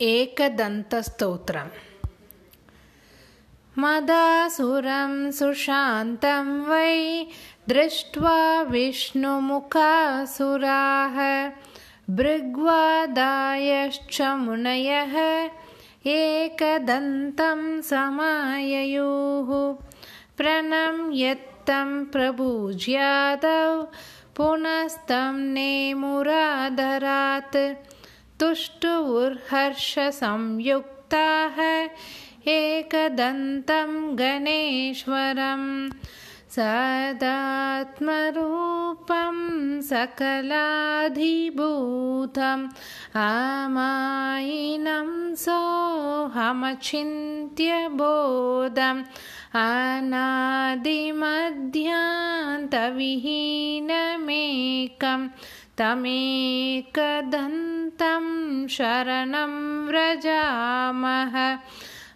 एकदन्तस्तोत्रम्। मदासुरं सुशान्तं वै दृष्ट्वा विष्णुमुखासुराः भृग्वादायश्च मुनयः एकदन्तं समाययुः। प्रणम्यत्तं प्रभुज्यादौ पुनस्तं नेमुरादरात् तुष्टुवुर्हर्षसंयुक्ताः एकदन्तं गणेश्वरं सदात्मरूपं सकलाधिभूतम् अमायिनं सोऽहमचिन्त्यबोधम् अनादिमध्यान्तविहीनमेकं तमेकदन्तं शरणं व्रजामः।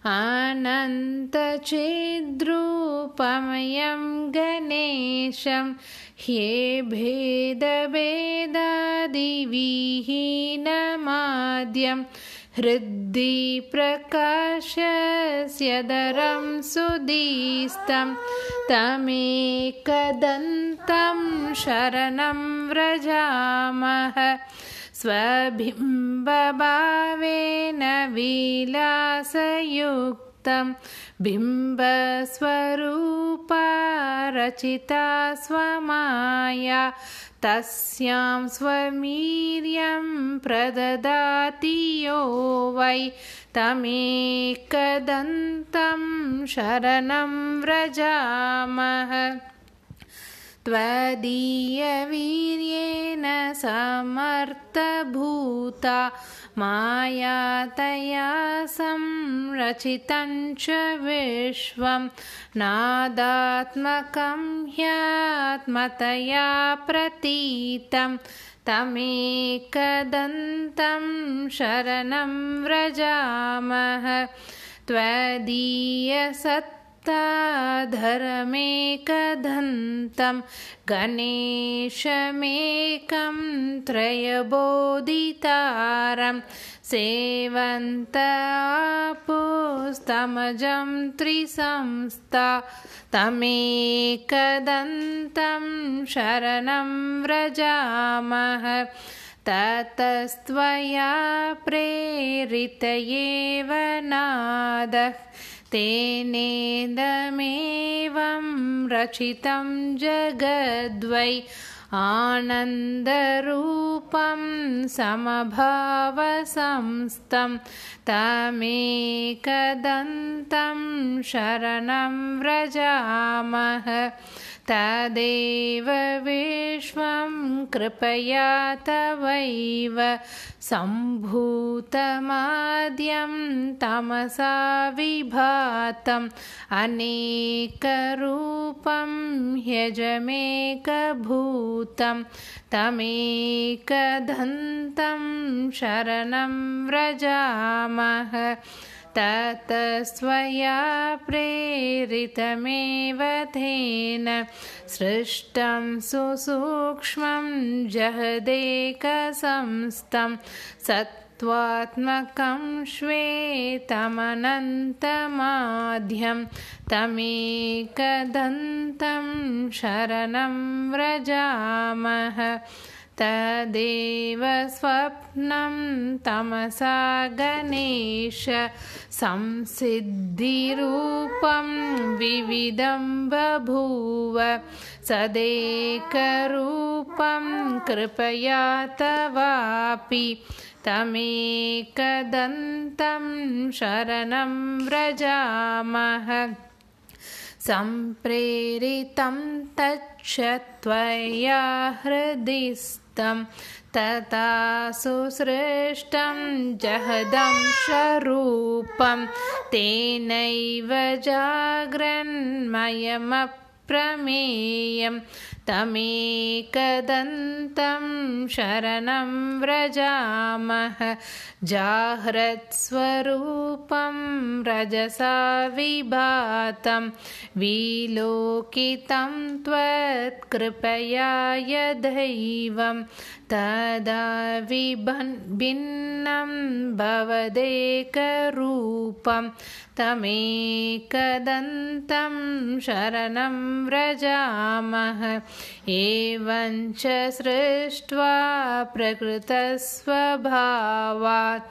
अनन्तचिद्रूपमयं गणेशं। ह्येभेदभेदादिविहीनमाद्यं हृदि प्रकाशस्यदरं सुदीस्तं। तमेकदन्तं शरणं व्रजामः। स्वबिम्बभावेन विलासयुक्तं बिम्बस्वरूपरचिता स्वमाया। तस्यां स्वमीर्यं प्रददाति यो वै। तमेकदन्तं शरणं व्रजामः त्वदीयवीर्येण समर्थभूता मायातया संरचितं च विश्वं नादात्मकं ह्यात्मतया प्रतीतं तमेकदन्तं शरणं व्रजामः त्वदीयसत् धरमेकदन्तं गणेशमेकं त्रयबोधितारं सेवन्तपुस्तमजं त्रिसंस्था तमेकदन्तं शरणं व्रजामः ततस्त्वया प्रेरित एव नादः तेनेदमेवं रचितं जगद्वै आनन्दरूपं समभावसंस्थं तमेकदन्तं शरणं व्रजामः तदेव विश्वं कृपया तवैव सम्भूतमाद्यं तमसा विभातम् अनेकरूपं ह्यजमेकभूतं तमेकदन्तं शरणं व्रजामः ततस्त्वया प्रेरितमेव तेन सृष्टं सुसूक्ष्मं जहदेकसंस्थं। सत्त्वात्मकं श्वेतमनन्तमाध्यं। तमेकदन्तं शरणं व्रजामः तदेव स्वप्नं तमसा गणेश संसिद्धिरूपं विविधं बभूव सदेकरूपं कृपया तवापि तमेकदन्तं शरणं व्रजामः। सम्प्रेरितं तच्च त्वया हृदिस्थं तथा सुसृष्टं जहदं स्वरूपं तेनैव जाग्रन्मयमप्रमेयं तमेकदन्तं शरणं व्रजामः जाह्रत्स्वरूपं रजसा विभातं विलोकितं त्वत्कृपया यदैवं तदा विभन् भिन्नं भवदेकरूपं तमेकदन्तं शरणं व्रजामः। एवञ्च सृष्ट्वा प्रकृतस्वभावात्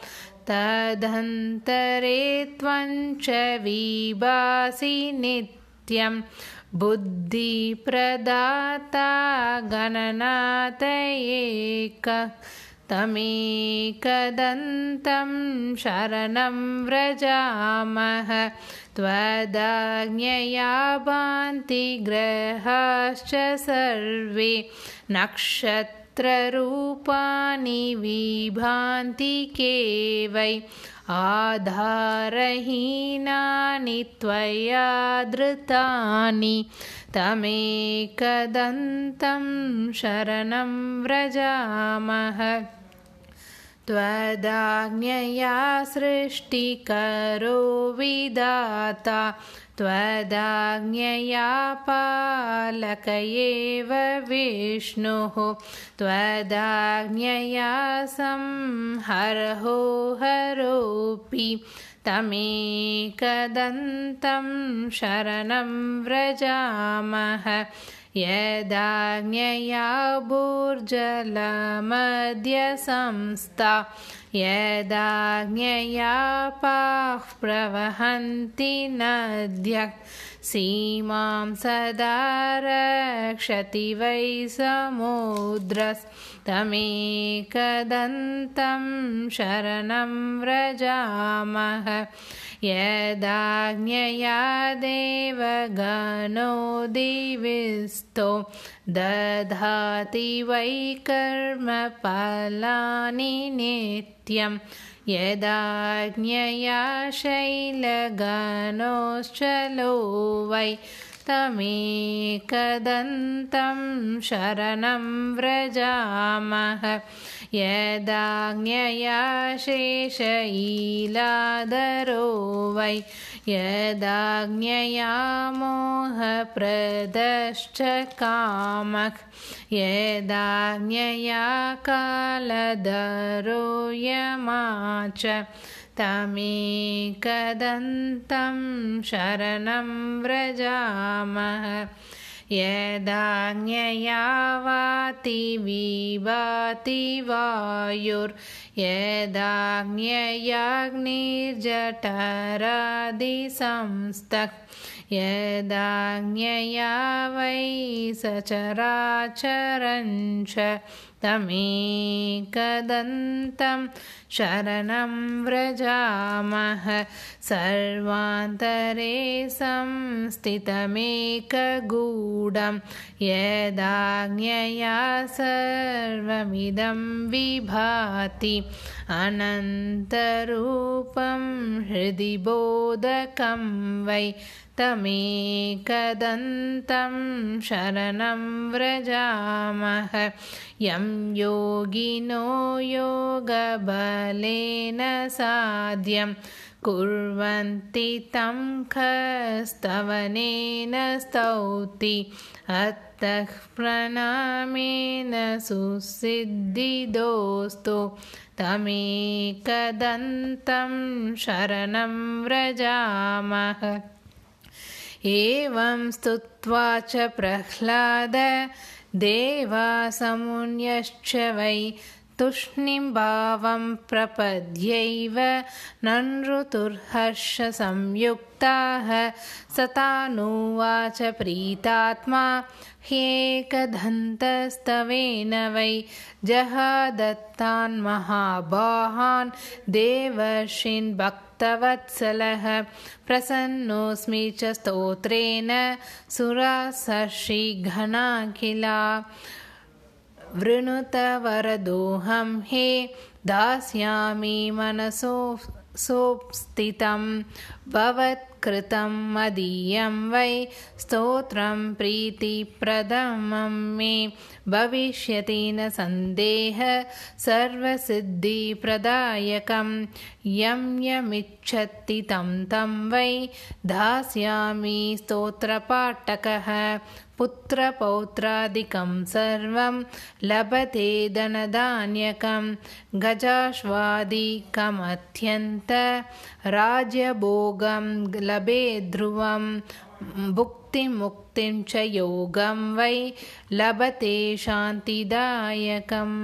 तदन्तरे त्वञ्च विभासि नित्यं बुद्धिप्रदाता गणनातयेक तमेकदन्तं शरणं व्रजामः। त्वदाज्ञया भान्ति ग्रहाश्च सर्वे नक्षत्ररूपाणि विभान्ति के वै आधारहीनानि त्वया धृतानि तमेकदन्तं शरणं व्रजामः त्वदाज्ञया सृष्टिकरो विदाता। त्वदाज्ञया पालक एव विष्णुः। त्वदाज्ञया संहरहो हरोऽपि। तमेकदन्तं शरणं व्रजामः। यदाज्ञया संस्था यदाज्ञया पाः प्रवहन्ति नद्य सीमां सदा रक्षति वै समुद्रस्तमेकदन्तं शरणं व्रजामः। यदाज्ञया देवगनो दिविस्तो दधाति वै कर्मफलानि नित्यं यदाज्ञया शैलगनोश्चलो वै तमेकदन्तं शरणं व्रजामः। यदाज्ञया शेषईलादरो वै यदाज्ञया मोहप्रदश्च कामः। यदाज्ञया कालदरो यमा च तमेकदन्तं शरणं व्रजामः। यदाज्ञया वाति विवाति वायुर्यदाज्ञयाग्निर्जठरादिसंस्तक् यदाज्ञया वै सचराचरञ्च तमेकदन्तं शरणं व्रजामः। सर्वान्तरे संस्थितमेकगूढं। यदाज्ञया सर्वमिदं विभाति अनन्तरूपं हृदि बोधकं वै तमेकदन्तं शरणं व्रजामः। यं योगिनो योगबलेन साध्यं कुर्वन्ति तं खस्तवनेन स्तौति। अतः प्रणामेन सुसिद्धिदोस्तु। तमेकदन्तं शरणं व्रजामः। एवं स्तुत्वा च प्रह्लाद देवासमुन्यश्च वै तूष्णीं भावं प्रपद्यैव ननृतुर्हर्षसंयुक्ताः सतानुवाच प्रीतात्मा ह्येकदन्तस्तवेन वै जहादत्तान् महाबाहान् देवर्षीन् भक्तवत्सलः। प्रसन्नोऽस्मि च स्तोत्रेण सुरासर्षिघनाखिला वृणुतवरदोऽहं हे दास्यामि मनसो सोप्स्थितं भवत्कृतं मदीयं वै स्तोत्रं प्रीतिप्रदमं मे। भविष्यति न सन्देह सर्वसिद्धिप्रदायकं। यं यमिच्छति तं तं वै दास्यामि स्तोत्रपाठकः। पुत्रपौत्रादिकं सर्वं लभते धनधान्यकं। गजाश्वादिकमत्यन्त राज्यभोगं लभे ध्रुवं भुक्तिमुक्तिं च योगं वै लभते शान्तिदायकम्